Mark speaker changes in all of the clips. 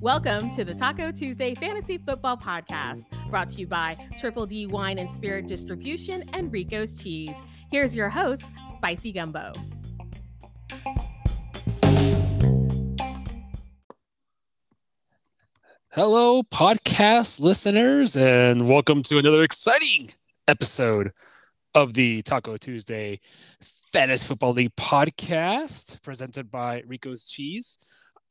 Speaker 1: Welcome to the Taco Tuesday Fantasy Football Podcast, brought to you by Triple D Wine and Spirit Distribution and Rico's Cheese. Here's your host, Spicy Gumbo.
Speaker 2: Hello, podcast listeners, and welcome to another exciting episode of the Taco Tuesday Fantasy Football League podcast presented by Rico's Cheese.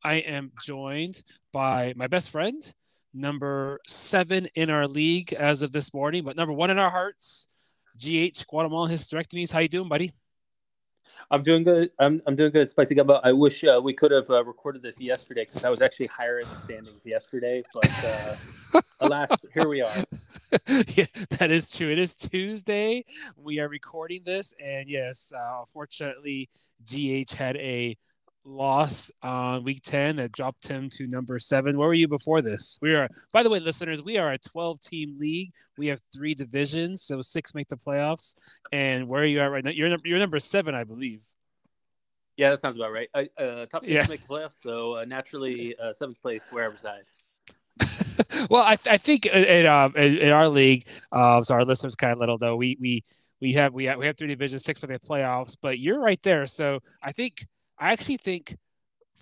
Speaker 2: I am joined by my best friend, number seven in our league as of this morning, but number one in our hearts, GH Guatemala Hysterectomies. How you doing, buddy?
Speaker 3: I'm doing good. I'm, I'm doing good, Spicy Gumbo. I wish uh, we could have uh, recorded this yesterday because I was actually higher in the standings yesterday. But uh, alas, here we are.
Speaker 2: yeah, that is true. It is Tuesday. We are recording this, and yes, uh, unfortunately, GH had a loss on week 10 that dropped him to number seven. Where were you before this? We are, by the way, listeners, we are a 12 team league. We have three divisions, so six make the playoffs. And where are you at right now? You're, you're number seven, I believe.
Speaker 3: Yeah, that sounds about right. uh, top six yeah. make the playoffs, so uh, naturally, uh, seventh place where I reside.
Speaker 2: well, I, I think in, um, in, in our league, uh, so our listeners kind of little though. We we we have we have we have three divisions, six for the playoffs, but you're right there. So I think I actually think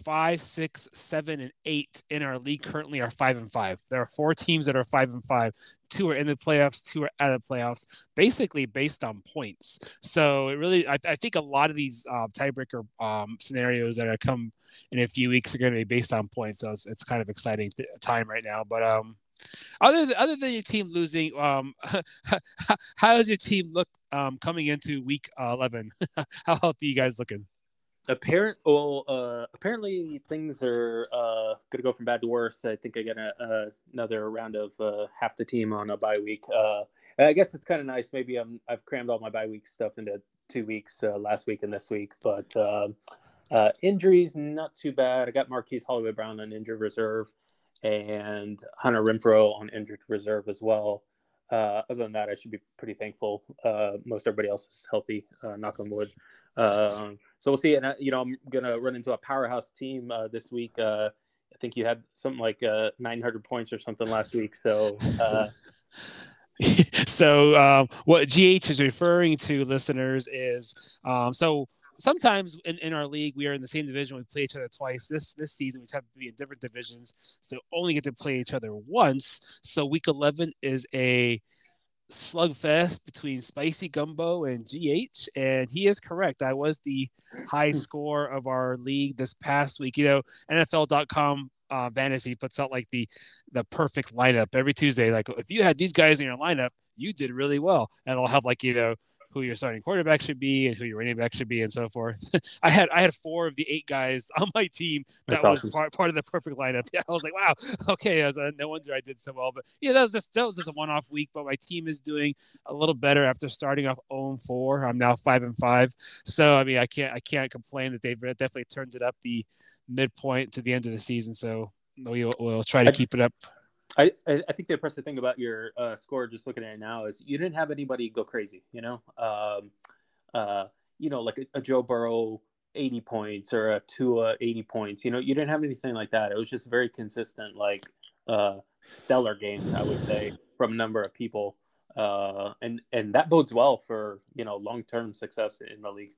Speaker 2: five, six, seven, and eight in our league currently are five and five. There are four teams that are five and five. Two are in the playoffs, two are out of the playoffs, basically based on points. So it really, I, I think a lot of these uh, tiebreaker um, scenarios that are come in a few weeks are going to be based on points. So it's, it's kind of exciting th- time right now. But um, other than, other than your team losing, um, how does your team look um, coming into week uh, 11? how healthy you guys looking?
Speaker 3: Apparent well uh apparently things are uh gonna go from bad to worse. I think i got a, another round of uh half the team on a bye week. Uh i guess it's kind of nice. Maybe i'm i've crammed all my bye week stuff into two weeks uh, last week and this week but uh, uh injuries not too bad. I got marquise hollywood brown on injured reserve and hunter renfrow on injured reserve as well. Uh, other than that, I should be pretty thankful. Uh, most everybody else is healthy, uh, knock on wood. Um, so we'll see. And uh, you know, I'm gonna run into a powerhouse team uh, this week. Uh, I think you had something like uh, 900 points or something last week. So. Uh,
Speaker 2: so um, what GH is referring to, listeners, is um, so sometimes in, in our league we are in the same division we play each other twice this this season we have to be in different divisions so only get to play each other once so week 11 is a slugfest between Spicy Gumbo and GH, and he is correct. I was the high score of our league this past week. You know, NFL.com uh, fantasy puts out like the the perfect lineup every Tuesday. Like if you had these guys in your lineup, you did really well, and I'll have like you know who your starting quarterback should be and who your running back should be and so forth. I had I had four of the eight guys on my team that That's was awesome. part, part of the perfect lineup. Yeah, I was like, wow, okay. Was, uh, no wonder I did so well. But yeah, that was just that was just a one off week. But my team is doing a little better after starting off 0 4. I'm now five and five. So I mean, I can't I can't complain that they've definitely turned it up the midpoint to the end of the season. So we'll, we'll try to keep it up.
Speaker 3: I, I think the impressive thing about your uh, score, just looking at it now, is you didn't have anybody go crazy. You know, um, uh, you know, like a, a, Joe Burrow eighty points or a Tua eighty points. You know, you didn't have anything like that. It was just very consistent, like uh, stellar games, I would say, from a number of people, uh, and and that bodes well for you know long term success in the league.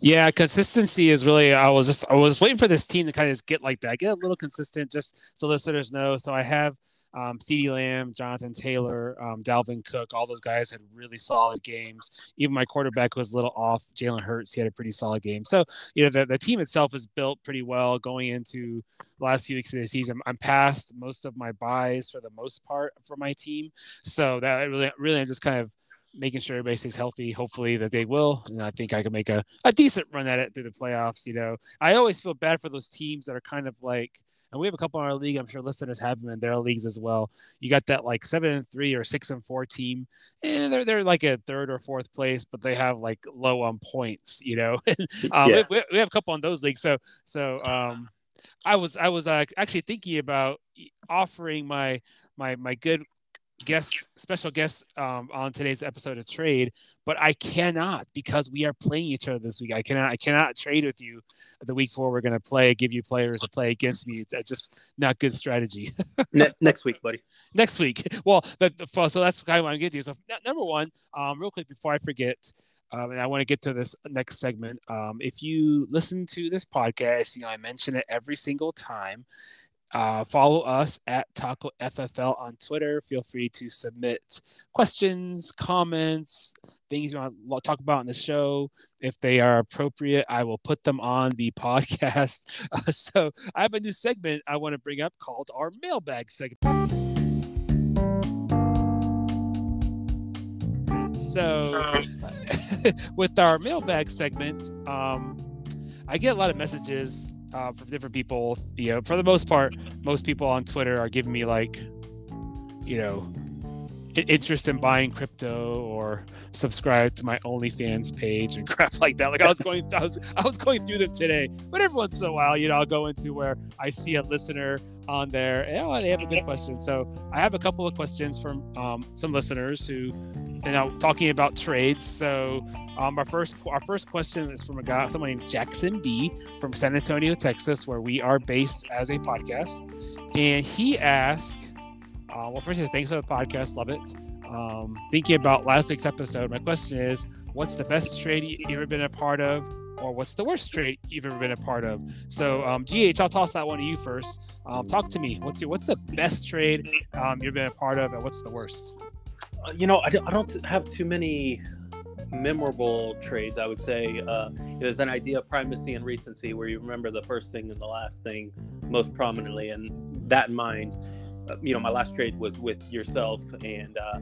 Speaker 2: Yeah, consistency is really. I was just I was waiting for this team to kind of get like that, get a little consistent, just so listeners know. So I have um, CeeDee Lamb, Jonathan Taylor, um, Dalvin Cook, all those guys had really solid games. Even my quarterback was a little off. Jalen Hurts, he had a pretty solid game. So, you know, the, the team itself is built pretty well going into the last few weeks of the season. I'm past most of my byes for the most part for my team. So that really, really, I'm just kind of making sure everybody stays healthy. Hopefully that they will, and I think I can make a, a decent run at it through the playoffs. You know, I always feel bad for those teams that are kind of like, and we have a couple in our league. I'm sure listeners have them in their leagues as well. You got that like seven and three or six and four team, and they're they're like a third or fourth place, but they have like low on points. You know, um, yeah. we, we have a couple on those leagues. So so um, I was I was uh, actually thinking about offering my my my good guest special guest um, on today's episode of trade but i cannot because we are playing each other this week. I cannot i cannot trade with you the week before we're going to play give you players to play against me. It's just not good strategy.
Speaker 3: Ne- next week buddy.
Speaker 2: Next week. Well but so that's kind of what i'm getting to so number one um, real quick before i forget um, and i want to get to this next segment um, if you listen to this podcast you know i mention it every single time uh, follow us at Taco FFL on Twitter. Feel free to submit questions, comments, things you want to talk about on the show. If they are appropriate, I will put them on the podcast. Uh, so I have a new segment I want to bring up called our mailbag segment. So, with our mailbag segment, um, I get a lot of messages uh, from different people. You know, for the most part, most people on Twitter are giving me like, you know, interest in buying crypto or subscribe to my OnlyFans page and crap like that. Like I was going, I was, I was going through them today. But every once in a while, you know, I'll go into where I see a listener on there. And, oh, they have a good question. So I have a couple of questions from um, some listeners who, you know, talking about trades. So um, our first, our first question is from a guy, someone named Jackson B from San Antonio, Texas, where we are based as a podcast, and he asked uh, well, first, thanks for the podcast. Love it. Um, thinking about last week's episode, my question is what's the best trade you've ever been a part of? Or what's the worst trade you've ever been a part of? So, um, GH, I'll toss that one to you first. Um, talk to me. What's your, what's the best trade um, you've been a part of, and what's the worst?
Speaker 3: Uh, you know, I don't, I don't have too many memorable trades, I would say. Uh, there's an idea of primacy and recency where you remember the first thing and the last thing most prominently. And that in mind, you know, my last trade was with yourself, and uh,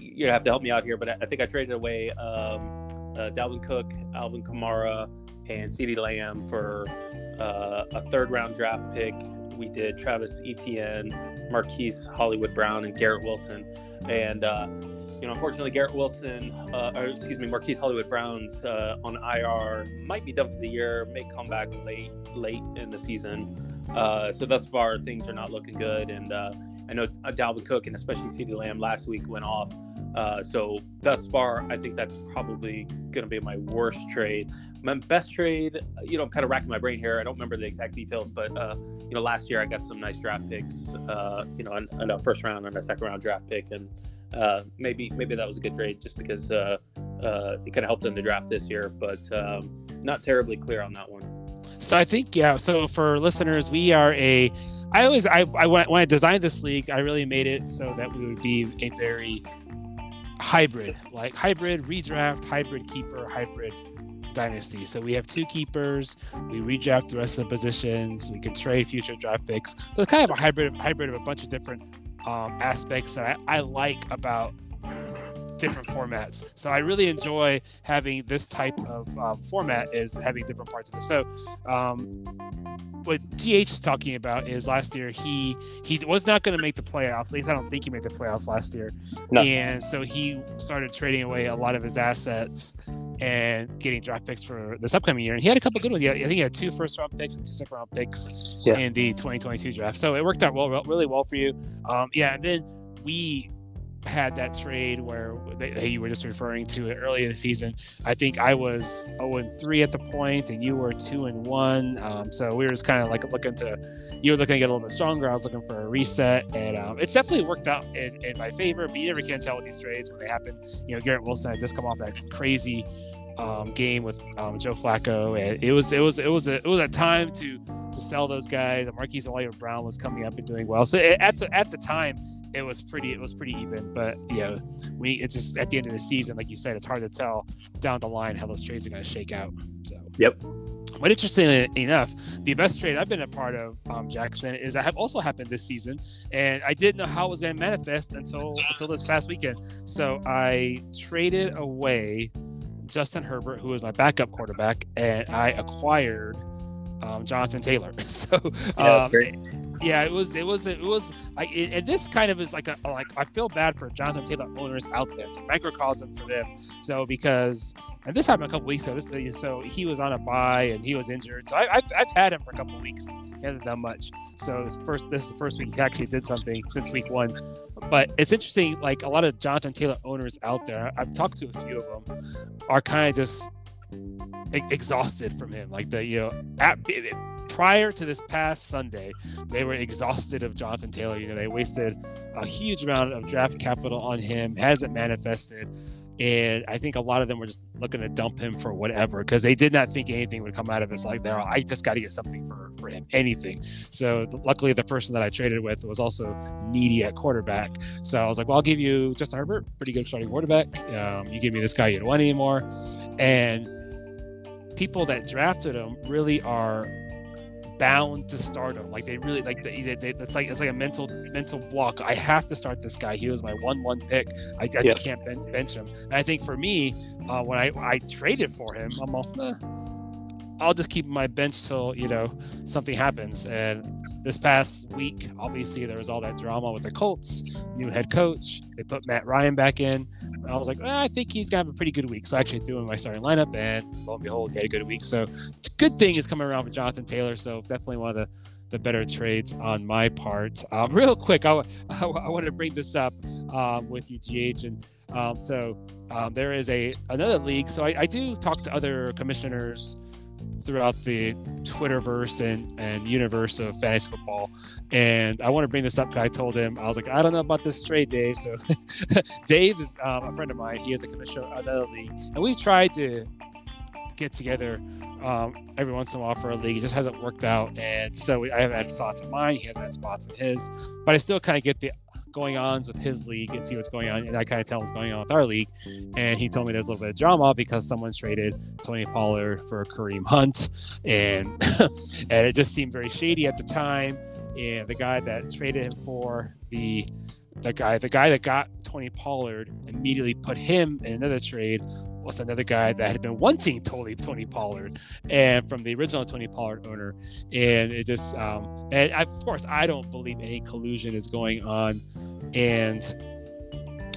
Speaker 3: you have to help me out here. But I, think I traded away um, uh, Dalvin Cook, Alvin Kamara, and CeeDee Lamb for uh, a third round draft pick. We did Travis Etienne, Marquise Hollywood Brown, and Garrett Wilson. And uh, you know, unfortunately, Garrett Wilson, uh, or excuse me, Marquise Hollywood Brown's uh, on IR might be done for the year, may come back late, late in the season. Uh, so thus far, things are not looking good. And uh, I know uh, Dalvin Cook and especially CeeDee Lamb last week went off. Uh, so thus far, I think that's probably going to be my worst trade. My best trade, you know, I'm kind of racking my brain here. I don't remember the exact details, but uh, you know, last year I got some nice draft picks. Uh, you know, in, a first round and a second round draft pick, and uh, maybe maybe that was a good trade just because it kind of helped in the draft this year. But um, not terribly clear on that one.
Speaker 2: So I think yeah. So for listeners, we are a. I always I, I when I designed this league, I really made it so that we would be a very hybrid, like hybrid redraft, hybrid keeper, hybrid dynasty. So we have two keepers. We redraft the rest of the positions. We can trade future draft picks. So it's kind of a hybrid hybrid of a bunch of different um, aspects that I, I like about different formats. So I really enjoy having this type of um, format is having different parts of it. So um, what TH is talking about is last year he he was not going to make the playoffs. At least I don't think he made the playoffs last year. No. And so he started trading away a lot of his assets and getting draft picks for this upcoming year. And he had a couple good ones. Yeah, I think he had two first round picks and two second round picks yeah. in the 2022 draft. So it worked out well, really well for you. Um, yeah, and then we had that trade where they, you were just referring to it early in the season. I think I was 0 and 3 at the point, and you were 2 and 1. Um, so we were just kind of like looking to, you were looking to get a little bit stronger. I was looking for a reset, and um, it's definitely worked out in, in my favor. But you never can tell with these trades when they happen. You know, Garrett Wilson had just come off that crazy um, game with um, Joe Flacco, and it was it was it was a it was a time to to sell those guys. Marquise Hollywood Brown was coming up and doing well. So at the at the time, it was pretty it was pretty even. But yeah, we it's just at the end of the season, like you said, it's hard to tell down the line how those trades are going to shake out. So
Speaker 3: yep.
Speaker 2: But interestingly enough, the best trade I've been a part of, um, Jackson, is that have also happened this season, and I didn't know how it was going to manifest until until this past weekend. So I traded away Justin Herbert, who was my backup quarterback, and I acquired um, Jonathan Taylor. so, um, Yeah, it was. It was. It was like, and this kind of is like a like I feel bad for Jonathan Taylor owners out there. It's a microcosm for them. So because and this happened a couple weeks ago. This so he was on a bye and he was injured. So I, have I've had him for a couple weeks. He hasn't done much. So this first this is the first week he actually did something since week one. But it's interesting. Like a lot of Jonathan Taylor owners out there, I've talked to a few of them, are kind of just exhausted from him. Like the you know at, prior to this past Sunday, they were exhausted of Jonathan Taylor. You know, they wasted a huge amount of draft capital on him, hasn't manifested. And I think a lot of them were just looking to dump him for whatever because they did not think anything would come out of this. Like, there, I just got to get something for, for him, anything. So, luckily, the person that I traded with was also needy at quarterback. So, I was like, well, I'll give you Justin Herbert, pretty good starting quarterback. Um, you give me this guy you don't want anymore. And people that drafted him really are bound to start him. Like they really like they, they, they, it's like it's like a mental mental block. I have to start this guy. He was my one one pick. I just yeah. can't ben- bench him. And I think for me, uh, when I I traded for him, I'm all, eh, I'll just keep my bench till you know something happens. And this past week, obviously there was all that drama with the Colts, new head coach. They put Matt Ryan back in. I was like, I think he's gonna have a pretty good week. So I actually threw in my starting lineup, and lo and behold, he had a good week. So good thing is coming around with Jonathan Taylor. So definitely one of the the better trades on my part. Um, real quick, I, I, I want to bring this up um, with you, GH. And um, so um, there is a another league. So I, I do talk to other commissioners throughout the Twitterverse and, and universe of fantasy football. And I want to bring this up because I told him, I was like, I don't know about this trade, Dave. So Dave is um, a friend of mine. He is the commissioner of another league. And we've tried to get together um, every once in a while for a league. It just hasn't worked out. And so I have had spots in mine. He hasn't had spots in his. But I still kind of get the going ons with his league and see what's going on. And I kind of tell him what's going on with our league. And he told me there's a little bit of drama because someone traded Tony Pollard for Kareem Hunt. And and it just seemed very shady at the time. And the guy that traded him for the the guy, the guy that got Tony Pollard, immediately put him in another trade with another guy that had been wanting Tony Tony Pollard, and from the original Tony Pollard owner, and it just um, and of course I don't believe any collusion is going on, and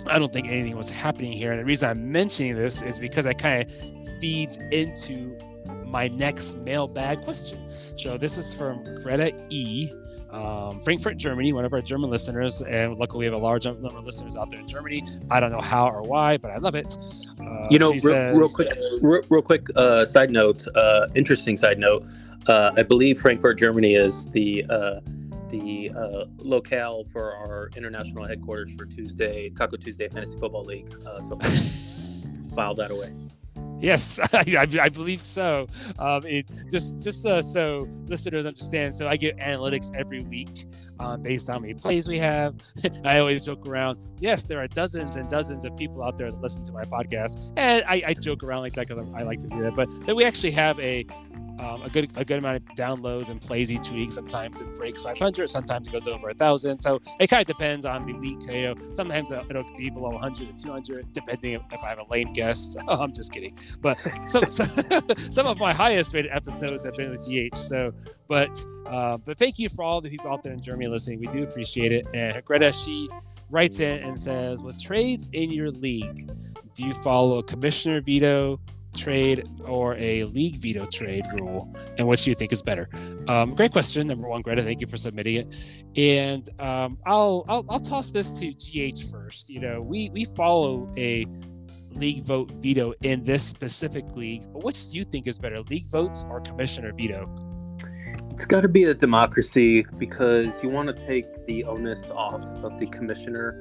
Speaker 2: I don't think anything was happening here. And the reason I'm mentioning this is because it kind of feeds into my next mailbag question. So this is from Greta E um, Frankfurt, Germany, one of our German listeners, and luckily we have a large number of listeners out there in Germany. I don't know how or why, but I love it.
Speaker 3: Uh, you know, real, says, real, quick, real, real quick uh, side note, uh, interesting side note. Uh, I believe Frankfurt, Germany, is the uh, the uh, locale for our international headquarters for Tuesday Taco Tuesday Fantasy Football League. so file that away.
Speaker 2: Yes, I, I, believe so. Um, it, just just uh, so listeners understand, so I get analytics every week uh, based on how many plays we have. I always joke around. Yes, there are dozens and dozens of people out there that listen to my podcast, and I, I joke around like that because I like to do that. But then we actually have a um, a good a good amount of downloads and plays each week. Sometimes it breaks 500, sometimes it goes over a thousand. So it kind of depends on the week. You know, sometimes it'll be below 100 to 200, depending if I have a lame guest. Oh, I'm just kidding. But some some, some of my highest rated episodes have been with GH. So, but uh, but thank you for all the people out there in Germany listening. We do appreciate it. And Greta, she writes in and says, with trades in your league, do you follow a commissioner veto? trade or a league veto trade rule, and which do you think is better? Um, great question, number one, Greta. Thank you for submitting it. And um, I'll, I'll I'll toss this to GH first. You know, we we follow a league vote veto in this specific league. But which do you think is better, league votes or commissioner veto?
Speaker 3: It's got to be a democracy because you want to take the onus off of the commissioner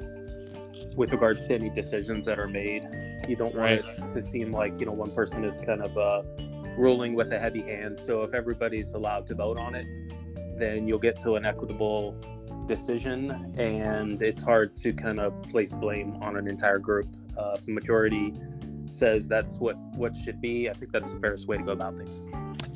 Speaker 3: with regards to any decisions that are made. You don't want right. it to seem like you know one person is kind of uh, ruling with a heavy hand. So if everybody's allowed to vote on it, then you'll get to an equitable decision, and it's hard to kind of place blame on an entire group. Uh, the majority says that's what what should be. I think that's the fairest way to go about things.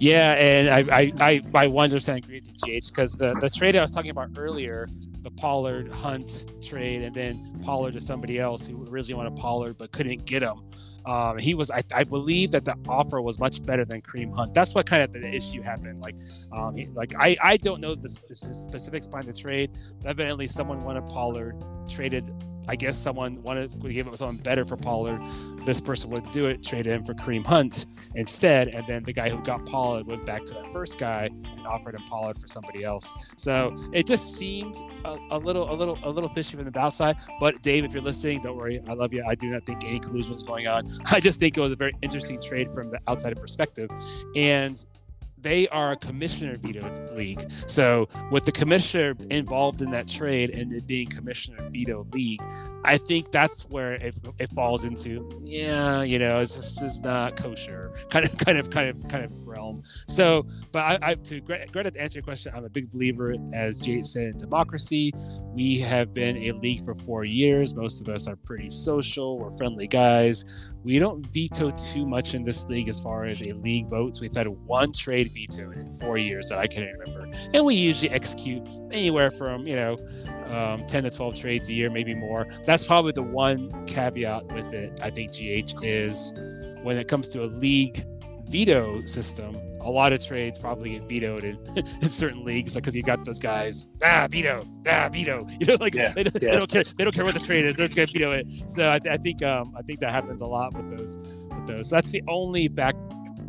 Speaker 2: Yeah, and I I I, I 100% agree with you, GH, because the the trade I was talking about earlier the Pollard Hunt trade, and then Pollard to somebody else who originally wanted Pollard but couldn't get him. Um, he was, I, I, believe that the offer was much better than Kareem Hunt. That's what kind of the issue happened. Like, um, he, like I, I don't know the specifics behind the trade. But evidently, someone wanted Pollard, traded I guess someone wanted to give up someone better for Pollard. This person would do it, trade him for Kareem Hunt instead, and then the guy who got Pollard went back to that first guy and offered him Pollard for somebody else. So it just seemed a, a little, a little, a little fishy from the outside. But Dave, if you're listening, don't worry, I love you. I do not think any collusion was going on. I just think it was a very interesting trade from the outside perspective, and they are a commissioner veto league. So with the commissioner involved in that trade and it being commissioner veto league, I think that's where it, it falls into yeah, you know, this is not kosher kind of kind of kind of kind of realm. So, but I, I to Greta to answer your question, I'm a big believer, as Jay said, in democracy. We have been a league for four years. Most of us are pretty social. We're friendly guys. We don't veto too much in this league as far as a league votes. We've had one trade veto in four years that I can remember. And we usually execute anywhere from, you know, um, 10 to 12 trades a year, maybe more. That's probably the one caveat with it, I think, GH, is when it comes to a league veto system, a lot of trades probably get vetoed in, in certain leagues because you got those guys ah veto ah veto you know like yeah, they, yeah. they, don't care they don't care what the trade is they're just gonna veto it so I, I think um, I think that happens a lot with those with those so that's the only back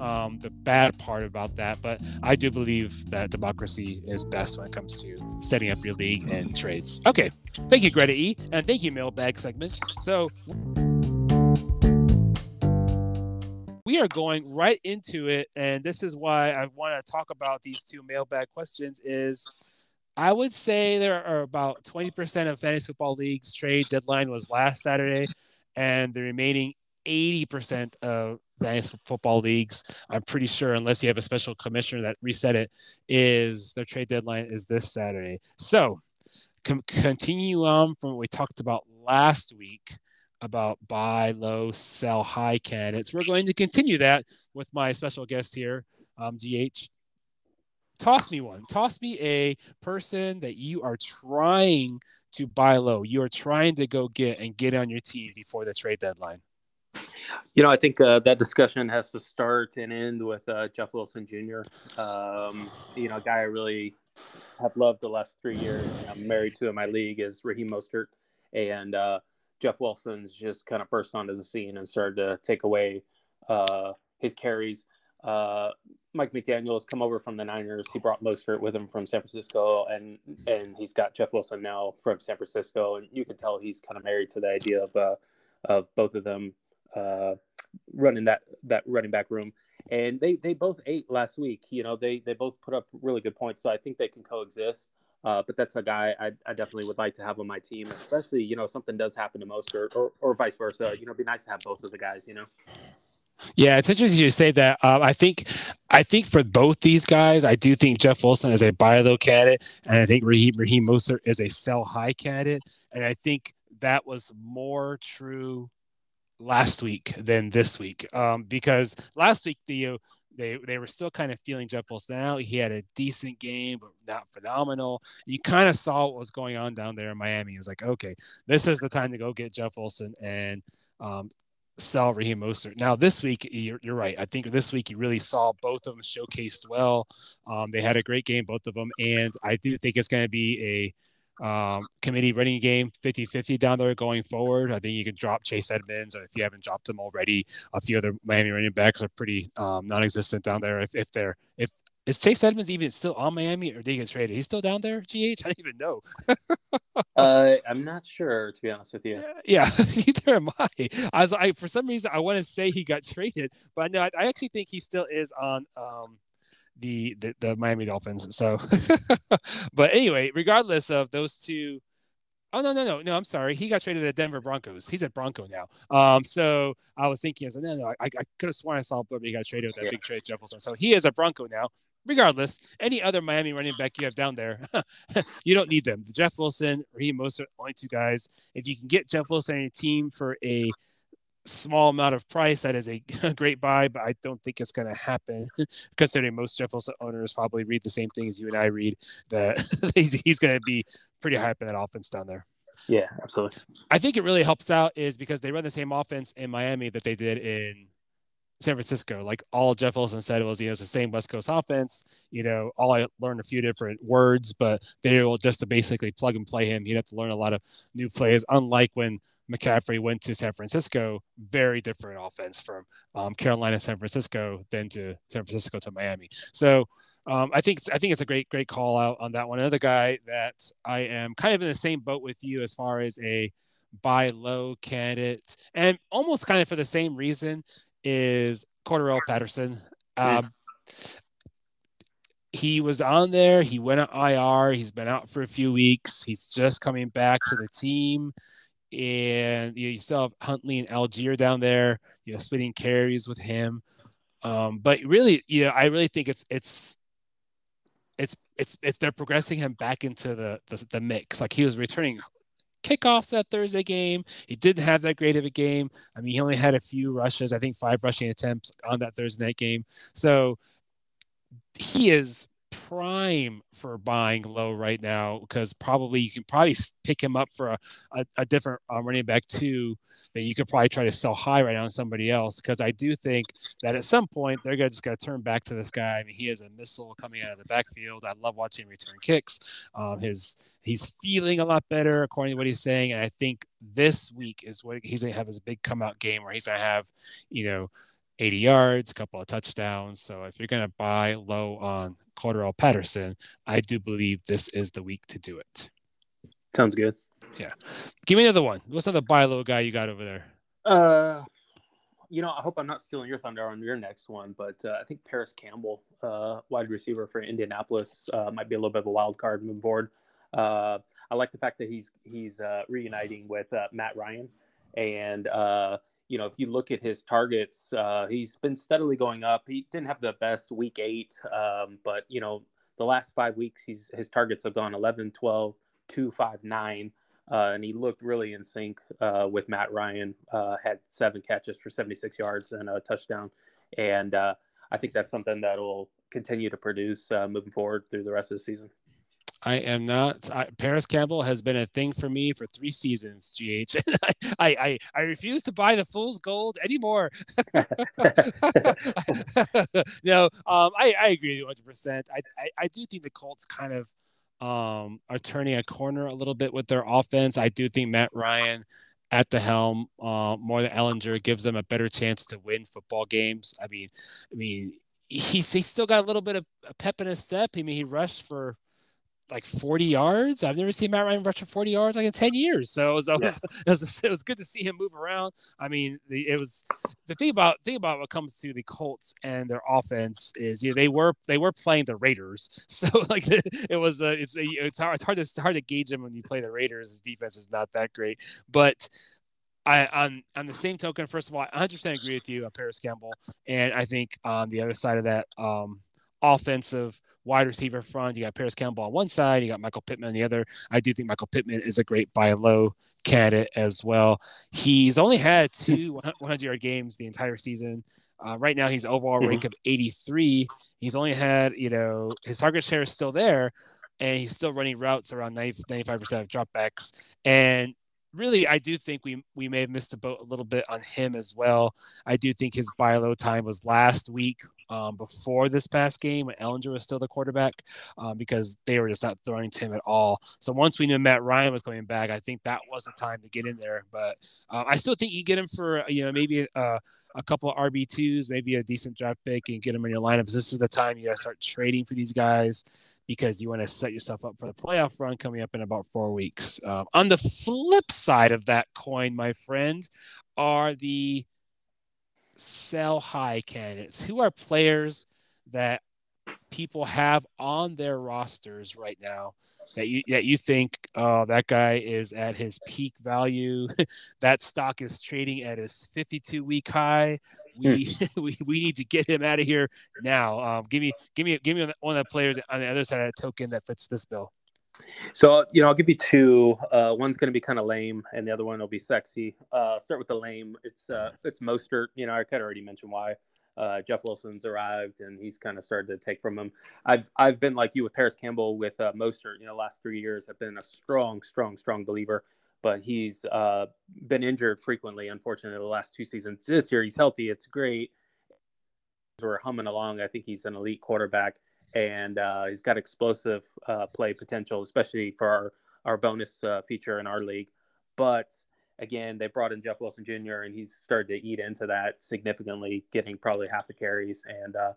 Speaker 2: um, the bad part about that. But I do believe that democracy is best when it comes to setting up your league and trades. Okay. Thank you, Greta E. And thank you, Mailbag segment. So we are going right into it. And this is why I want to talk about these two mailbag questions is I would say there are about 20% of fantasy football leagues trade deadline was last Saturday, and the remaining 80% of fantasy football leagues. I'm pretty sure, unless you have a special commissioner that reset it, is their trade deadline is this Saturday. So, com- continue on from what we talked about last week about buy low, sell high candidates. We're going to continue that with my special guest here, um, GH. Toss me one. Toss me a person that you are trying to buy low. You are trying to go get and get on your team before the trade deadline.
Speaker 3: You know, I think uh, that discussion has to start and end with uh, Jeff Wilson Jr. Um, you know, a guy I really have loved the last three years. I'm married to in my league is Raheem Mostert, and uh, Jeff Wilson's just kind of burst onto the scene and started to take away uh, his carries. Uh, Mike McDaniel has come over from the Niners. He brought Mostert with him from San Francisco, and and he's got Jeff Wilson now from San Francisco, and you can tell he's kind of married to the idea of uh, of both of them uh, running that that running back room. And they they both ate last week. You know, they they both put up really good points, so I think they can coexist. Uh, but that's a guy I, I, definitely would like to have on my team, especially you know something does happen to Mostert, or, or vice versa. You know, it'd be nice to have both of the guys. You know.
Speaker 2: Yeah, it's interesting you say that. Um, I think, I think for both these guys, I do think Jeff Wilson is a buy low candidate, and I think Raheem, Raheem Mostert is a sell high candidate. And I think that was more true last week than this week um, because last week the uh, they they were still kind of feeling Jeff Wilson out. He had a decent game, but not phenomenal. You kind of saw what was going on down there in Miami. He was like, okay, this is the time to go get Jeff Wilson and um, sell Raheem Mostert. Now this week, you're, you're, right. I think this week you really saw both of them showcased well. Um, they had a great game, both of them, and I do think it's going to be a um, committee running game 50 50 down there going forward. I think you can drop Chase Edmonds, or if you haven't dropped them already, a few other Miami running backs are pretty um, non existent down there. If, if they're, if, is Chase Edmonds even still on Miami or did he get traded? He's still down there, GH? I don't even know.
Speaker 3: uh, I'm not sure, to be honest with you.
Speaker 2: Yeah, neither am I. I was I, for some reason, I want to say he got traded, but no, I, I actually think he still is on um, the, the, the Miami Dolphins. So, but anyway, regardless of those two, oh no no no no, I'm sorry, he got traded to Denver Broncos. He's at Bronco now. Um, so I was thinking, I said, no no, I, I could have sworn I saw but he got traded with that yeah. big trade Jefferson. So he is a Bronco now. Regardless, any other Miami running back you have down there, you don't need them. The Jeff Wilson, Raheem Mostert, only two guys. If you can get Jeff Wilson on your team for a small amount of price, that is a great buy, but I don't think it's going to happen considering most Jeff Wilson owners probably read the same things you and I read that he's, he's going to be pretty high up in that offense down there.
Speaker 3: Yeah, absolutely.
Speaker 2: I think it really helps out is because they run the same offense in Miami that they did in San Francisco. Like all Jeff Wilson said was, you know, it's the same West Coast offense. You know, all I learned a few different words, but they were just to basically plug and play him. He'd have to learn a lot of new plays, unlike when McCaffrey went to San Francisco. Very different offense from um, Carolina, San Francisco, than to San Francisco to Miami. So um, I think I think it's a great great call out on that one. Another guy that I am kind of in the same boat with you as far as a buy low candidate, and almost kind of for the same reason is Cordarrelle Patterson. Um, he was on there. He went on IR. He's been out for a few weeks. He's just coming back to the team. And you, know, you still have Huntley and Allgeier down there, you know, splitting carries with him. Um, but really, you know, I really think it's it's it's it's if they're progressing him back into the, the the mix. Like he was returning kickoffs that Thursday game. He didn't have that great of a game. I mean, he only had a few rushes, I think five rushing attempts on that Thursday night game. So he is prime for buying low right now because probably you can probably pick him up for a, a, a different um, running back too that you could probably try to sell high right now on somebody else because I do think that at some point they're gonna just gotta turn back to this guy. I mean, he is a missile coming out of the backfield. I love watching return kicks. Um, his he's feeling a lot better according to what he's saying, and I think this week is what he's gonna have his big come out game where he's gonna have, you know, 80 yards, a couple of touchdowns. So if you're going to buy low on Cordarrelle Patterson, I do believe this is the week to do it.
Speaker 3: Sounds good.
Speaker 2: Yeah. Give me another one. What's another buy low guy you got over there?
Speaker 3: Uh, you know, I hope I'm not stealing your thunder on your next one, but uh, I think Parris Campbell, uh, wide receiver for Indianapolis, uh, might be a little bit of a wild card moving forward. Uh, I like the fact that he's he's uh, reuniting with uh, Matt Ryan, and uh, you know, if you look at his targets, uh, he's been steadily going up. He didn't have the best week eight, um, but, you know, the last five weeks, he's his targets have gone 11, 12, 2, 5, 9. Uh, and he looked really in sync uh, with Matt Ryan. Uh, had seven catches for 76 yards and a touchdown. And uh, I think that's something that will continue to produce uh, moving forward through the rest of the season.
Speaker 2: I am not. I, Parris Campbell has been a thing for me for three seasons. Gh, I, I I refuse to buy the fool's gold anymore. no, um, I I agree one hundred percent. I I do think the Colts kind of um are turning a corner a little bit with their offense. I do think Matt Ryan at the helm uh, more than Ehlinger gives them a better chance to win football games. I mean, I mean he's he's still got a little bit of a pep in his step. I mean, he rushed for like 40 yards. I've never seen Matt Ryan rush for 40 yards like in 10 years. So it was, it was, it was, it was good to see him move around. I mean, it was the thing about thing about what comes to the Colts and their offense is you know, they were they were playing the Raiders. So like it was a, it's a, it's hard, it's hard to it's hard to gauge them when you play the Raiders. His defense is not that great, but I on on the same token, first of all, I 100% agree with you, uh, Parris Campbell, and I think on the other side of that, um, offensive wide receiver front. You got Parris Campbell on one side, you got Michael Pittman on the other. I do think Michael Pittman is a great buy low candidate as well. He's only had two 100 yard games the entire season. Uh, right now, he's overall mm-hmm. rank of 83. He's only had, you know, his target share is still there, and he's still running routes around 90, 95% of dropbacks. And really, I do think we we may have missed a boat a little bit on him as well. I do think his buy low time was last week um, before this past game when Ehlinger was still the quarterback um, because they were just not throwing to him at all. So once we knew Matt Ryan was coming back, I think that was the time to get in there. But uh, I still think you get him for you know maybe a, a couple of RB twos, maybe a decent draft pick, and get him in your lineups. This is the time you got to start trading for these guys because you want to set yourself up for the playoff run coming up in about four weeks. Um, on the flip side of that coin, my friend, are the sell high candidates? Who are players that people have on their rosters right now that you that you think uh, that guy is at his peak value? that stock is trading at his 52 week high. We, hmm. we we need to get him out of here now. Um, give me give me give me one of the players on the other side of the token that fits this bill.
Speaker 3: So you know, I'll give you two. Uh, one's going to be kind of lame, and the other one will be sexy. Uh, start with the lame. It's uh, it's Mostert. You know, I kind of already mentioned why. Uh, Jeff Wilson's arrived, and he's kind of started to take from him. I've I've been like you with Parris Campbell with uh, Mostert. You know, last three years, I've been a strong, strong, strong believer. but he's uh, been injured frequently, unfortunately, the last two seasons. This year, he's healthy. It's great. We're humming along. I think he's an elite quarterback, and uh, he's got explosive uh, play potential, especially for our, our bonus uh, feature in our league. But again, they brought in Jeff Wilson Jr., and he's started to eat into that significantly, getting probably half the carries. And uh,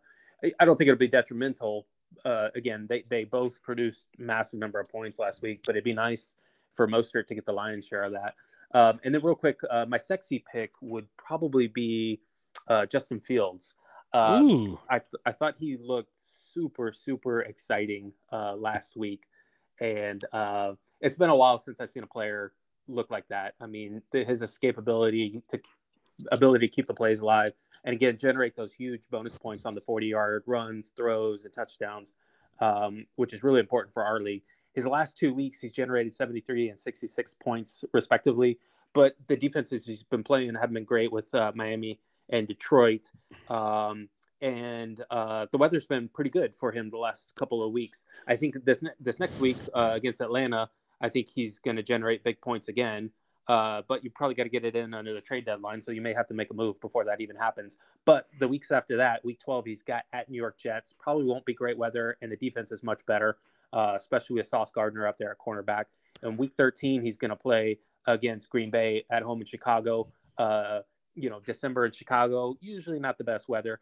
Speaker 3: I don't think it'll be detrimental. Uh, again, they, they both produced massive number of points last week, but it'd be nice for Mostert to get the lion's share of that. Um, and then, real quick, uh, my sexy pick would probably be uh, Justin Fields. Uh, I, I thought he looked super, super exciting uh, last week. And uh, it's been a while since I've seen a player look like that. I mean, the, his escapability to ability to keep the plays alive and again generate those huge bonus points on the 40 yard runs, throws, and touchdowns, um, which is really important for our league. His last two weeks, he's generated 73 and 66 points respectively. But the defenses he's been playing in have been great with uh, Miami and Detroit. Um, and uh, the weather's been pretty good for him the last couple of weeks. I think this ne- this next week uh, against Atlanta, I think he's going to generate big points again. Uh, but you probably got to get it in under the trade deadline, so you may have to make a move before that even happens. But the weeks after that, week 12, he's got at New York Jets. Probably won't be great weather, and the defense is much better, uh, especially with Sauce Gardner up there at cornerback. And week 13, he's going to play against Green Bay at home in Chicago. Uh, you know, December in Chicago, usually not the best weather.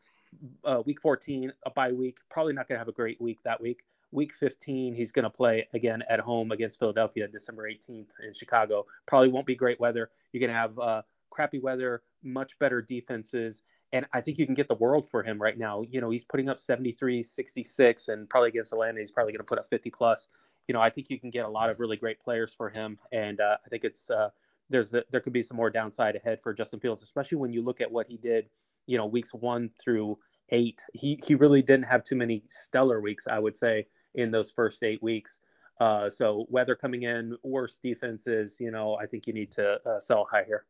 Speaker 3: Uh, week 14, a bye week, probably not going to have a great week that week. Week 15, he's going to play again at home against Philadelphia, December 18th in Chicago. Probably won't be great weather. You're going to have uh, crappy weather, much better defenses. And I think you can get the world for him right now. You know, he's putting up 73, 66, and probably against Atlanta, he's probably going to put up 50 plus. You know, I think you can get a lot of really great players for him. And uh, I think it's, uh, there's the, there could be some more downside ahead for Justin Fields, especially when you look at what he did, you know, weeks one through eight. He he really didn't have too many stellar weeks, I would say, in those first eight weeks. Uh, so weather coming in, worse defenses, you know, I think you need to uh, sell high here.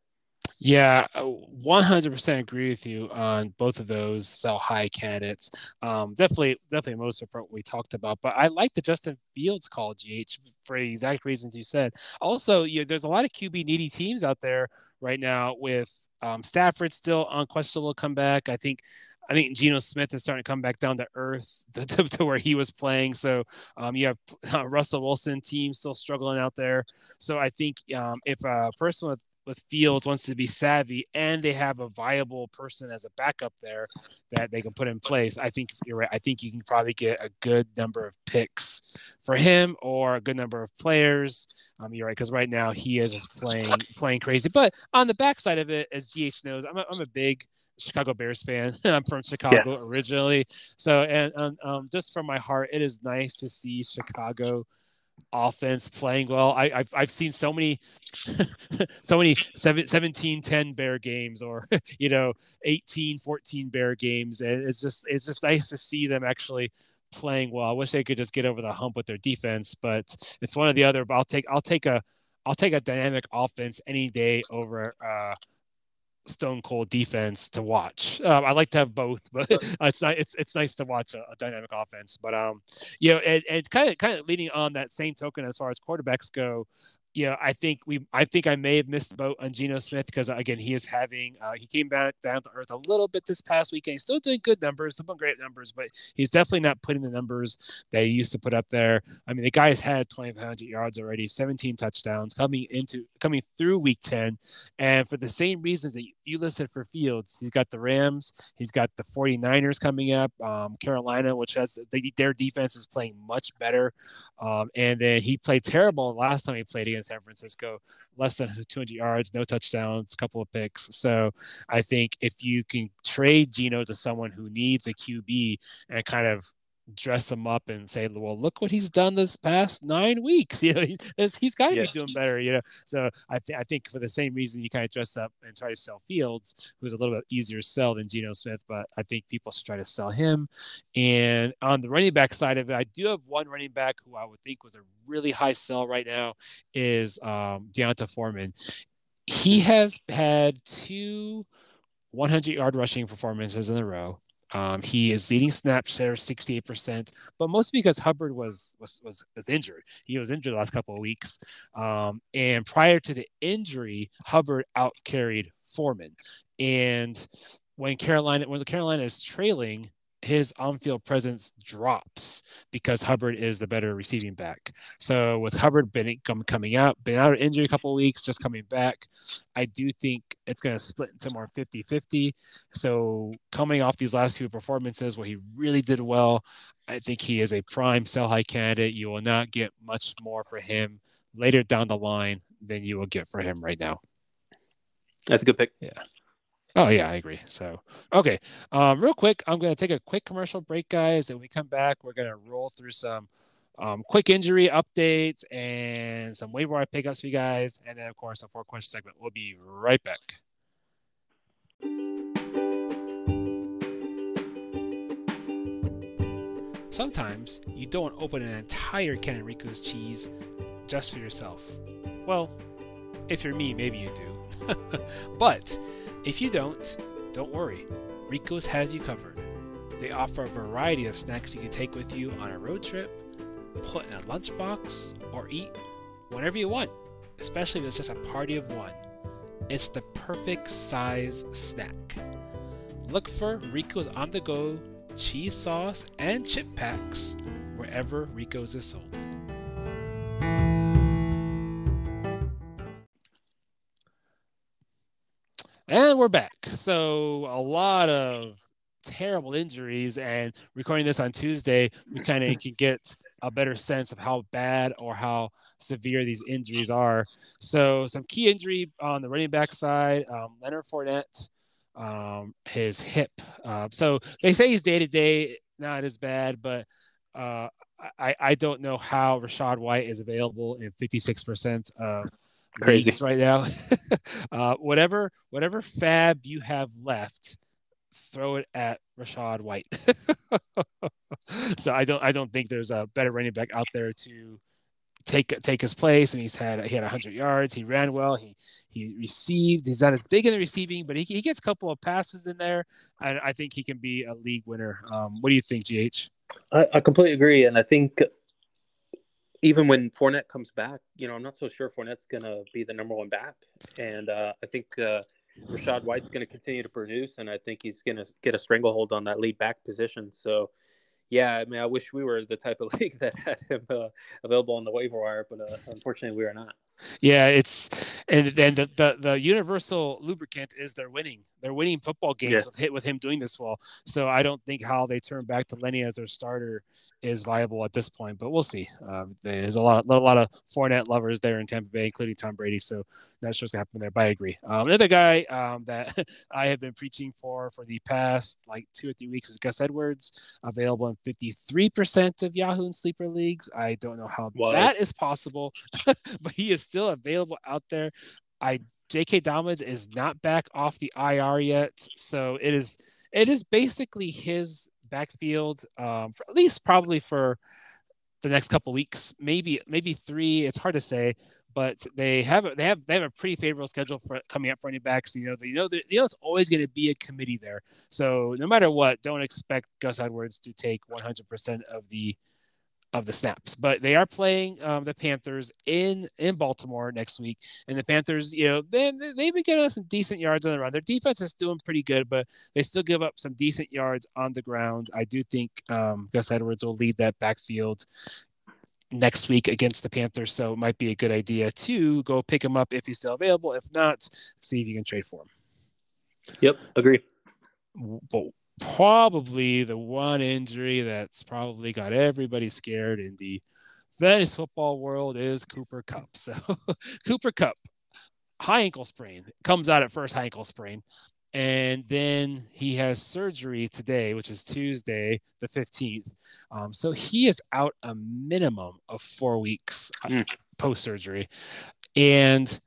Speaker 2: Yeah, 100% agree with you on both of those sell high candidates. Um, definitely, definitely most of what we talked about. But I like the Justin Fields call, GH, for the exact reasons you said. Also, you know, there's a lot of QB needy teams out there right now with um, Stafford still unquestionable comeback. I think I think Geno Smith is starting to come back down to earth to, to where he was playing. So um, you have uh, Russell Wilson team still struggling out there. So I think um, if a person with with Fields wants to be savvy and they have a viable person as a backup there that they can put in place, I think you're right. I think you can probably get a good number of picks for him or a good number of players. Um, you're right because right now he is just playing playing crazy. But on the backside of it, as GH knows, I'm a, I'm a big Chicago Bears fan. I'm from Chicago yes. originally, so and um, um, just from my heart, it is nice to see Chicago offense playing well. I, have I've seen so many, so many 17, 10 bear games or, you know, 18, 14 bear games. And it's just, it's just nice to see them actually playing well. I wish they could just get over the hump with their defense, but it's one of the other, but I'll take, I'll take a, I'll take a dynamic offense any day over, uh, stone cold defense to watch. Um, I like to have both, but it's not, it's it's nice to watch a, a dynamic offense. But um, you know, and, and kind of kind of leading on that same token as far as quarterbacks go, you know, I think we, I think I may have missed the boat on Geno Smith because again, he is having, uh, he came back down to earth a little bit this past weekend. He's still doing good numbers, still doing great numbers, but he's definitely not putting the numbers that he used to put up there. I mean, the guy has had 2,500 yards already, 17 touchdowns coming into, coming through week 10. And for the same reasons that you listed for Fields, he's got the Rams, he's got the 49ers coming up, um, Carolina, which has their defense is playing much better. Um, and then he played terrible last time he played against San Francisco, less than 200 yards, no touchdowns, couple of picks. So I think if you can trade Geno to someone who needs a QB and kind of dress him up and say, "Well, look what he's done this past nine weeks." You know, he's got to yeah. be doing better. You know, so I, th- I think for the same reason you kind of dress up and try to sell Fields, who's a little bit easier to sell than Geno Smith, but I think people should try to sell him. And on the running back side of it, I do have one running back who I would think was a really high sell right now is um, D'Onta Foreman. He has had two 100 yard rushing performances in a row Um, he is leading snap share 68%, but mostly because Hubbard was was was, was injured. He was injured the last couple of weeks. Um, and prior to the injury, Hubbard out carried Foreman. And when Carolina when the Carolina is trailing, his on-field presence drops because Hubbard is the better receiving back. So with Hubbard been coming out, been out of injury a couple of weeks, just coming back, I do think it's going to split into more 50-50. So coming off these last few performances where he really did well, I think he is a prime sell high candidate. You will not get much more for him later down the line than you will get for him right now.
Speaker 3: That's a good pick.
Speaker 2: Yeah. Oh yeah, I agree. So okay, um, real quick, I'm gonna take a quick commercial break, guys, and when we come back. We're gonna roll through some um, quick injury updates and some waiver wire pickups for you guys, and then of course the four question segment. We'll be right back. Sometimes you don't open an entire can of Rico's cheese just for yourself. Well, if you're me, maybe you do. but if you don't, don't worry. Rico's has you covered. They offer a variety of snacks you can take with you on a road trip, put in a lunchbox, or eat whenever you want, especially if it's just a party of one. It's the perfect size snack. Look for Rico's on the go cheese sauce and chip packs wherever Rico's is sold. And we're back. So a lot of terrible injuries, and recording this on Tuesday, we kind of can get a better sense of how bad or how severe these injuries are. So some key injury on the running back side, um, Leonard Fournette, um, his hip. Uh, so they say he's day to day, not as bad, but uh, I, I don't know how Rachaad White is available in 56% of crazy right now. uh, whatever whatever FAAB you have left, throw it at Rachaad White. so I don't I don't think there's a better running back out there to take take his place. And he's had he had 100 yards. He ran well. He he received. He's not as big in the receiving, but he, he gets a couple of passes in there. And I think he can be a league winner. Um, what do you think, GH?
Speaker 3: I, I completely agree, and I think even when Fournette comes back, you know, I'm not so sure Fournette's going to be the number one back. And uh, I think uh, Rachaad White's going to continue to produce, and I think he's going to get a stranglehold on that lead back position. So, yeah, I mean, I wish we were the type of league that had him uh, available on the waiver wire, but uh, unfortunately, we are not.
Speaker 2: Yeah, it's and then the, the, the universal lubricant is they're winning. They're winning football games yeah. with hit with him doing this well. So I don't think how they turn back to Lenny as their starter is viable at this point. But we'll see. Um, there's a lot a lot of Fournette lovers there in Tampa Bay, including Tom Brady. So not sure what's gonna happen there. But I agree. Um, another guy um, that I have been preaching for for the past like two or three weeks is Gus Edwards, available in 53% of Yahoo and sleeper leagues. I don't know how that is possible, but he is still available out there. I J.K. Dobbins is not back off the IR yet, so it is it is basically his backfield um, for at least probably for the next couple weeks, maybe maybe three. It's hard to say, but they have they have they have a pretty favorable schedule for coming up for any backs. You know, you know, you know, it's always going to be a committee there. So no matter what, don't expect Gus Edwards to take 100% of the of the snaps. But they are playing um, the Panthers in in Baltimore next week, and the Panthers, you know, they they've been getting some decent yards on the run. Their defense is doing pretty good, but they still give up some decent yards on the ground. I do think um, Gus Edwards will lead that backfield next week against the Panthers, so it might be a good idea to go pick him up if he's still available. If not, see if you can trade for him.
Speaker 3: Yep, agree.
Speaker 2: But probably the one injury that's probably got everybody scared in the fantasy football world is Cooper Kupp. So Cooper Kupp, high ankle sprain, comes out at first high ankle sprain. And then he has surgery today, which is Tuesday, the 15th. Um, so he is out a minimum of four weeks mm. post surgery. And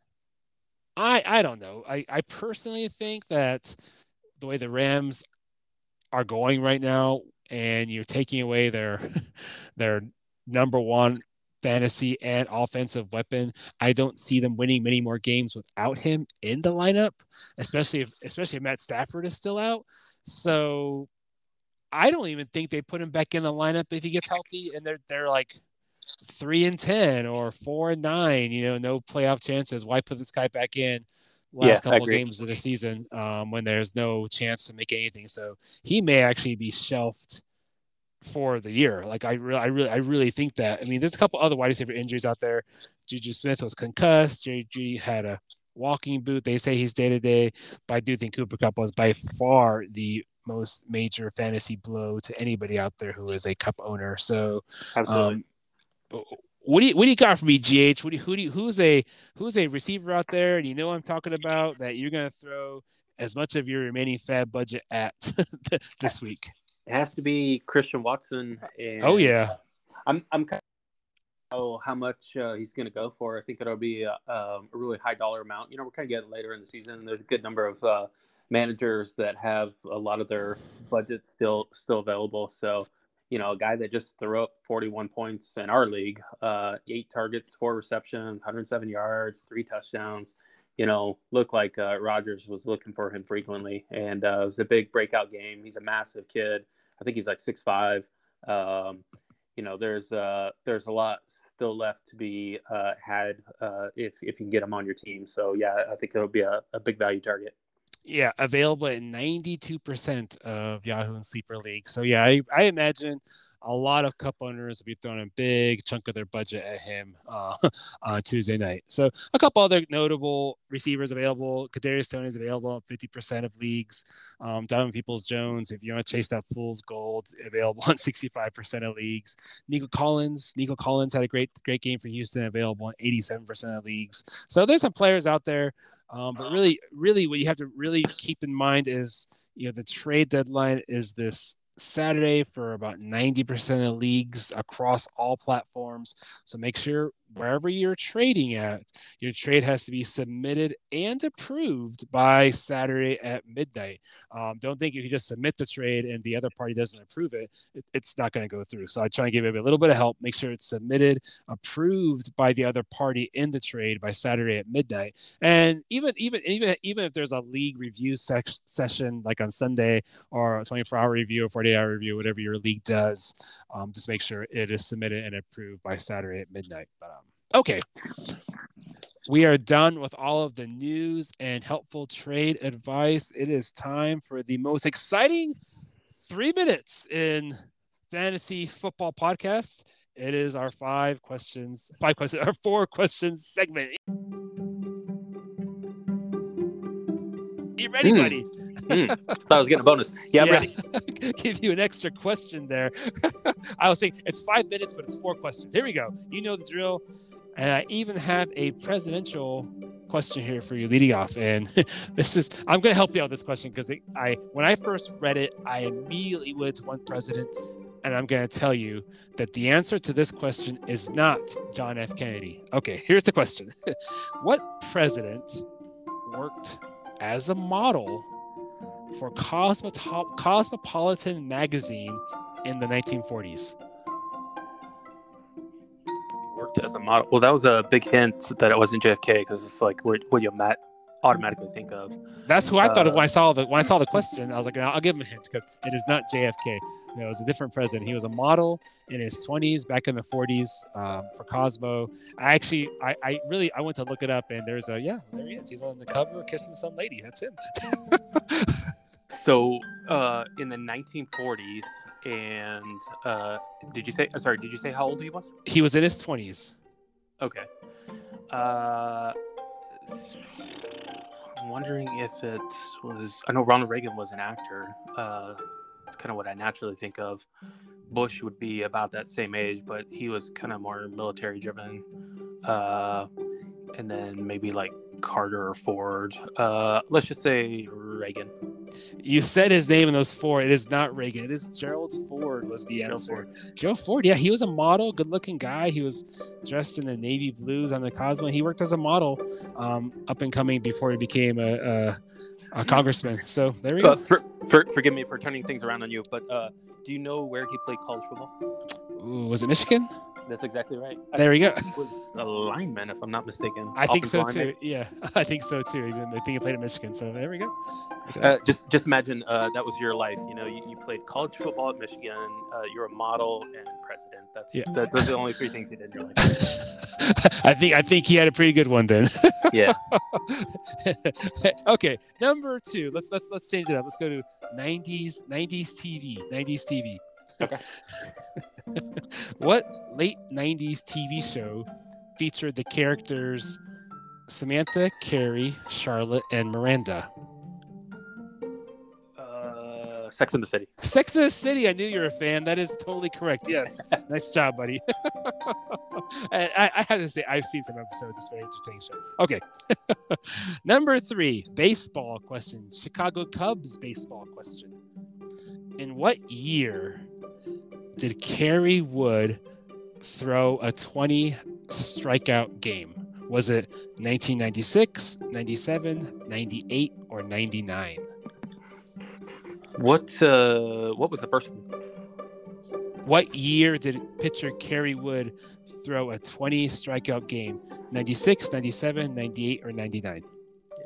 Speaker 2: I, I don't know. I, I personally think that the way the Rams are going right now, and you're taking away their their number one fantasy and offensive weapon. I don't see them winning many more games without him in the lineup, especially if especially if Matt Stafford is still out. So I don't even think they put him back in the lineup if he gets healthy, and they're they're like three and ten or four and nine. You know, no playoff chances. Why put this guy back in? Last
Speaker 3: Yeah,
Speaker 2: couple
Speaker 3: agree.
Speaker 2: games of the season um, when there's no chance to make anything. So he may actually be shelved for the year. Like I really, I really, I really think that. I mean, there's a couple other wide receiver injuries out there. Juju Smith was concussed. JG had a walking boot. They say he's day to day, but I do think Cooper Kupp was by far the most major fantasy blow to anybody out there who is a Kupp owner. So, um, what do you what do you got for me, GH? What do you, who do you, who's a who's a receiver out there, and you know what I'm talking about that you're gonna throw as much of your remaining FAAB budget at this week?
Speaker 3: it has to be Christian Watson. And
Speaker 2: Oh yeah,
Speaker 3: I'm I'm kind of know how much uh, he's going to go for. I think it'll be a, a really high dollar amount. You know, we're kind of getting later in the season. There's a good number of uh, managers that have a lot of their budget still still available. So, you know, a guy that just threw up 41 points in our league, uh, eight targets, four receptions, 107 yards, three touchdowns. You know, looked like uh, Rodgers was looking for him frequently, and uh, it was a big breakout game. He's a massive kid. I think he's like six five. Um, you know, there's uh, there's a lot still left to be uh, had uh, if if you can get him on your team. So yeah, I think it'll be a, a big value target.
Speaker 2: Yeah, available in 92% of Yahoo and Sleeper League. So yeah, I, I imagine a lot of Kupp owners will be throwing a big chunk of their budget at him uh, on Tuesday night. So a couple other notable receivers available. Kadarius Toney is available in 50% of leagues. Um, Donovan Peoples Jones, if you want to chase that fool's gold, available on 65% of leagues. Nico Collins, Nico Collins had a great great game for Houston, available in 87% of leagues. So there's some players out there um, but really, really, what you have to really keep in mind is, you know, the trade deadline is this Saturday for about 90% of leagues across all platforms. So make sure wherever you're trading at, your trade has to be submitted and approved by Saturday at midnight. Um, don't think if you just submit the trade and the other party doesn't approve it, it it's not going to go through. So I try and give it a little bit of help. Make sure it's submitted, approved by the other party in the trade by Saturday at midnight. And even even even even if there's a league review sec- session like on Sunday or a 24 hour review or 48 hour review, whatever your league does, um, just make sure it is submitted and approved by Saturday at midnight. But um, okay. We are done with all of the news and helpful trade advice. It is time for the most exciting three minutes in fantasy football podcast. It is our five questions, five questions, our four questions segment. You ready,
Speaker 3: Hmm.
Speaker 2: buddy? Mm.
Speaker 3: Thought I was getting a bonus. Yeah, I'm ready.
Speaker 2: Give you an extra question there. I was saying it's five minutes, but it's four questions. Here we go. You know the drill. And I even have a presidential question here for you leading off. And this is I'm gonna help you out with this question because I when I first read it, I immediately went to one president. And I'm going to tell you that the answer to this question is not John F. Kennedy. Okay, here's the question What president worked as a model for Cosmotop- Cosmopolitan magazine in the 1940s?
Speaker 3: Worked as a model. Well, that was a big hint that it wasn't JFK because it's like what, what you mat- automatically think of.
Speaker 2: That's who I thought of
Speaker 3: Uh,
Speaker 2: when I saw the when I saw the question. I was like, I'll give him a hint because it is not JFK. It was a different president. He was a model in his 20s, back in the 40s um, for Cosmo. I actually, I, I really, I went to look it up, and there's a yeah, there he is. He's on the cover kissing some lady. That's him.
Speaker 3: So, uh, in the 1940s, and uh, did you say? uh, Sorry, did you say how old he was?
Speaker 2: he was in his 20s.
Speaker 3: Okay. Uh, I'm wondering if it was. I know Ronald Reagan was an actor. Uh, it's kind of what I naturally think of. Bush would be about that same age, but he was kind of more military driven. Uh, and then maybe like Carter or Ford. Uh, let's just say Reagan.
Speaker 2: You said his name in those four. It is not Reagan. It is Gerald Ford was the
Speaker 3: Gerald
Speaker 2: answer.
Speaker 3: Ford.
Speaker 2: Gerald Ford, yeah, he was a model, good-looking guy. He was dressed in the navy blues on the Cosmo. He worked as a model, um, up and coming before he became a, a, a congressman. So there we
Speaker 3: Uh,
Speaker 2: go.
Speaker 3: for, for, forgive me for turning things around on you, but uh, do you know where he played college football?
Speaker 2: Ooh, was it Michigan?
Speaker 3: That's exactly right.
Speaker 2: There we go.
Speaker 3: It was a lineman, if I'm not mistaken.
Speaker 2: I think so
Speaker 3: Offensive
Speaker 2: too. Yeah, I think so too. Even I think he played at Michigan. So there we go.
Speaker 3: lineman. Uh, just just imagine uh, that was your life. You know, you, you played college football at Michigan. Uh, you're a model and president. That's
Speaker 2: Yeah.
Speaker 3: that, those are the only three things you did in your life.
Speaker 2: I think I think he had a pretty good one then.
Speaker 3: Yeah.
Speaker 2: okay, number two. Let's let's let's change it up. Let's go to '90s '90s TV. '90s TV.
Speaker 3: Okay.
Speaker 2: what late '90s TV show featured the characters Samantha, Carrie, Charlotte, and Miranda?
Speaker 3: Uh, Sex in the City.
Speaker 2: Sex in the City. I knew you were a fan. That is totally correct. Yes, nice job, buddy. and I, I have to say, I've seen some episodes. It's a very entertaining show. Okay, number three, baseball question. Chicago Cubs baseball question. In what year did Kerry Wood throw a 20 strikeout game? Was it 1996, 97, 98, or 99?
Speaker 3: What uh, what was the first one?
Speaker 2: What year did pitcher Kerry Wood throw a 20 strikeout game? 96, 97, 98, or 99?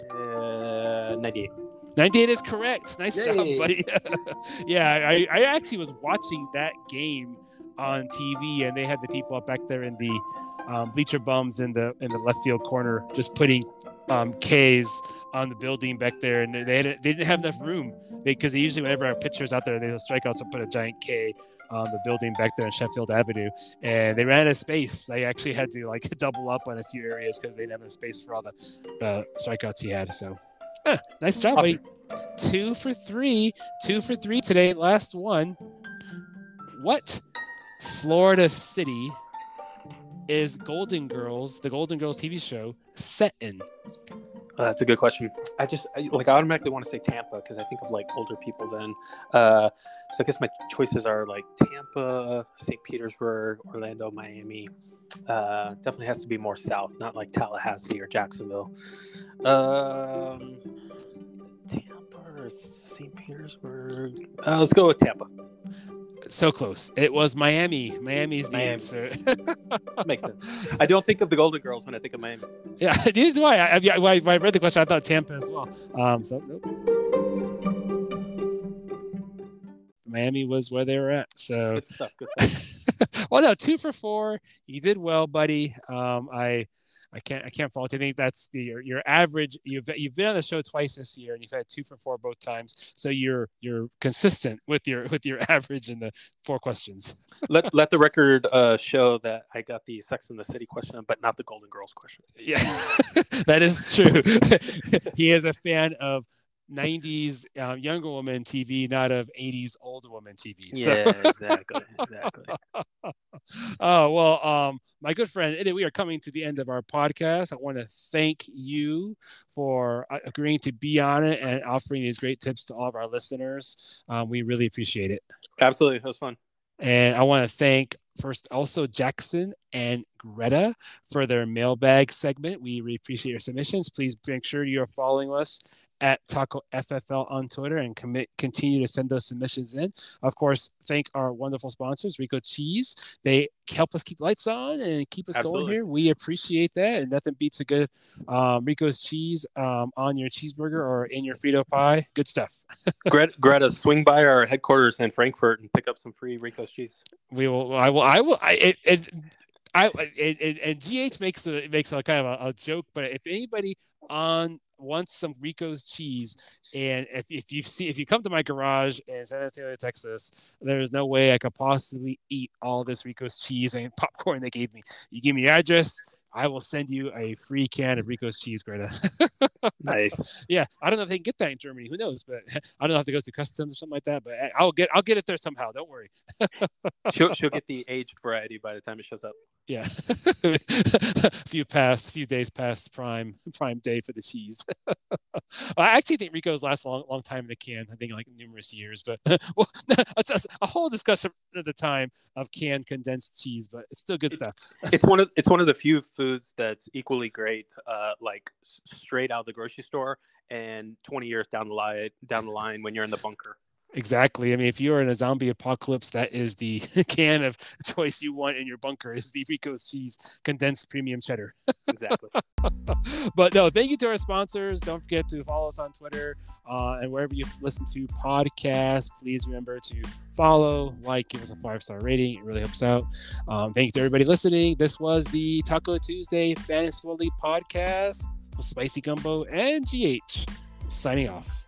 Speaker 3: Uh, 98.
Speaker 2: 98 is correct. Nice job, buddy. yeah, I, I actually was watching that game on TV, and they had the people up back there in the um, bleacher bums in the in the left field corner, just putting um, K's on the building back there, and they had, they didn't have enough room because usually whenever our pitchers out there, they will strike out, so put a giant K on the building back there on Sheffield Avenue, and they ran out of space. They actually had to like double up on a few areas because they didn't have enough space for all the, the strikeouts he had. So, huh, nice job, buddy two for three, two for three today. Last one. What Florida city is Golden Girls, the Golden Girls TV show, set in?
Speaker 3: Uh, that's a good question. I just I, like I automatically want to say Tampa because I think of like older people then. Uh, so I guess my choices are like Tampa, St. Petersburg, Orlando, Miami. Uh, definitely has to be more south, not like Tallahassee or Jacksonville. Um, Tampa or St. Petersburg. Uh, let's go with Tampa.
Speaker 2: So close. It was Miami. Miami's the
Speaker 3: Miami.
Speaker 2: answer.
Speaker 3: Makes sense. I don't think of the Golden Girls when I think of Miami.
Speaker 2: yeah, this is why I, I, when I when I read the question. I thought Tampa as well. Um, so nope. Miami was where they were at. So
Speaker 3: Good stuff. Good stuff.
Speaker 2: well, no, two for four. You did well, buddy. Um, I, I can't, I can't fault. you. I think that's the your, your average. You've you've been on the show twice this year, and you've had two for four both times. So you're you're consistent with your with your average in the four questions.
Speaker 3: let let the record uh, show that I got the Sex in the City question, but not the Golden Girls question.
Speaker 2: Yeah, that is true. he is a fan of. 90s um, younger woman TV, not of 80s older woman TV. So-
Speaker 3: Yeah, exactly, exactly.
Speaker 2: oh well um my good friend we are coming to the end of our podcast i want to thank you for uh, agreeing to be on it and offering these great tips to all of our listeners um, we really appreciate it
Speaker 3: Absolutely, it was fun.
Speaker 2: and i want to thank first also jackson and greta for their mailbag segment. We really appreciate your submissions. Please make sure you're following us at taco ffl on twitter and commit continue to send those submissions in. Of course thank our wonderful sponsors rico cheese. They help us keep lights on and keep us going here. We appreciate that and nothing beats a good um, rico's cheese um, on your cheeseburger or in your frito pie. Good stuff.
Speaker 3: Greta, Greta, swing by our headquarters in Frankfurt and pick up some free Rico's cheese.
Speaker 2: we will i will i will i it, it, I and, and, GH makes a makes a kind of a, a joke, but if anybody on wants some Rico's cheese, and if, if you see if you come to my garage in San Antonio, Texas, there's no way I could possibly eat all this Rico's cheese and popcorn they gave me. You give me your address, I will send you a free can of Rico's cheese, Greta.
Speaker 3: Nice.
Speaker 2: yeah, I don't know if they can get that in Germany. Who knows? But I don't know if it goes to customs or something like that. But I'll get I'll get it there somehow. Don't worry.
Speaker 3: she'll she'll get the aged variety by the time it shows up.
Speaker 2: Yeah, a few past, a few days past prime prime day for the cheese. I actually think Rico's last a long, long time in the can. I think like numerous years, but well, it's a, a whole discussion at the time of canned condensed cheese, but it's still good stuff.
Speaker 3: It's one of it's one of the few foods that's equally great, uh, like straight out of the grocery store, and 20 years down the line down the line when you're in the bunker.
Speaker 2: Exactly. I mean, if you're in a zombie apocalypse, that is the can of choice you want in your bunker is the Rico's cheese condensed premium cheddar.
Speaker 3: exactly.
Speaker 2: but no, thank you to our sponsors. Don't forget to follow us on Twitter uh, and wherever you listen to podcasts. Please remember to follow, like, give us a five star rating. It really helps out. Um, thank you to everybody listening. This was the Taco Tuesday Fantasy League podcast Spicy Gumbo and GH signing off.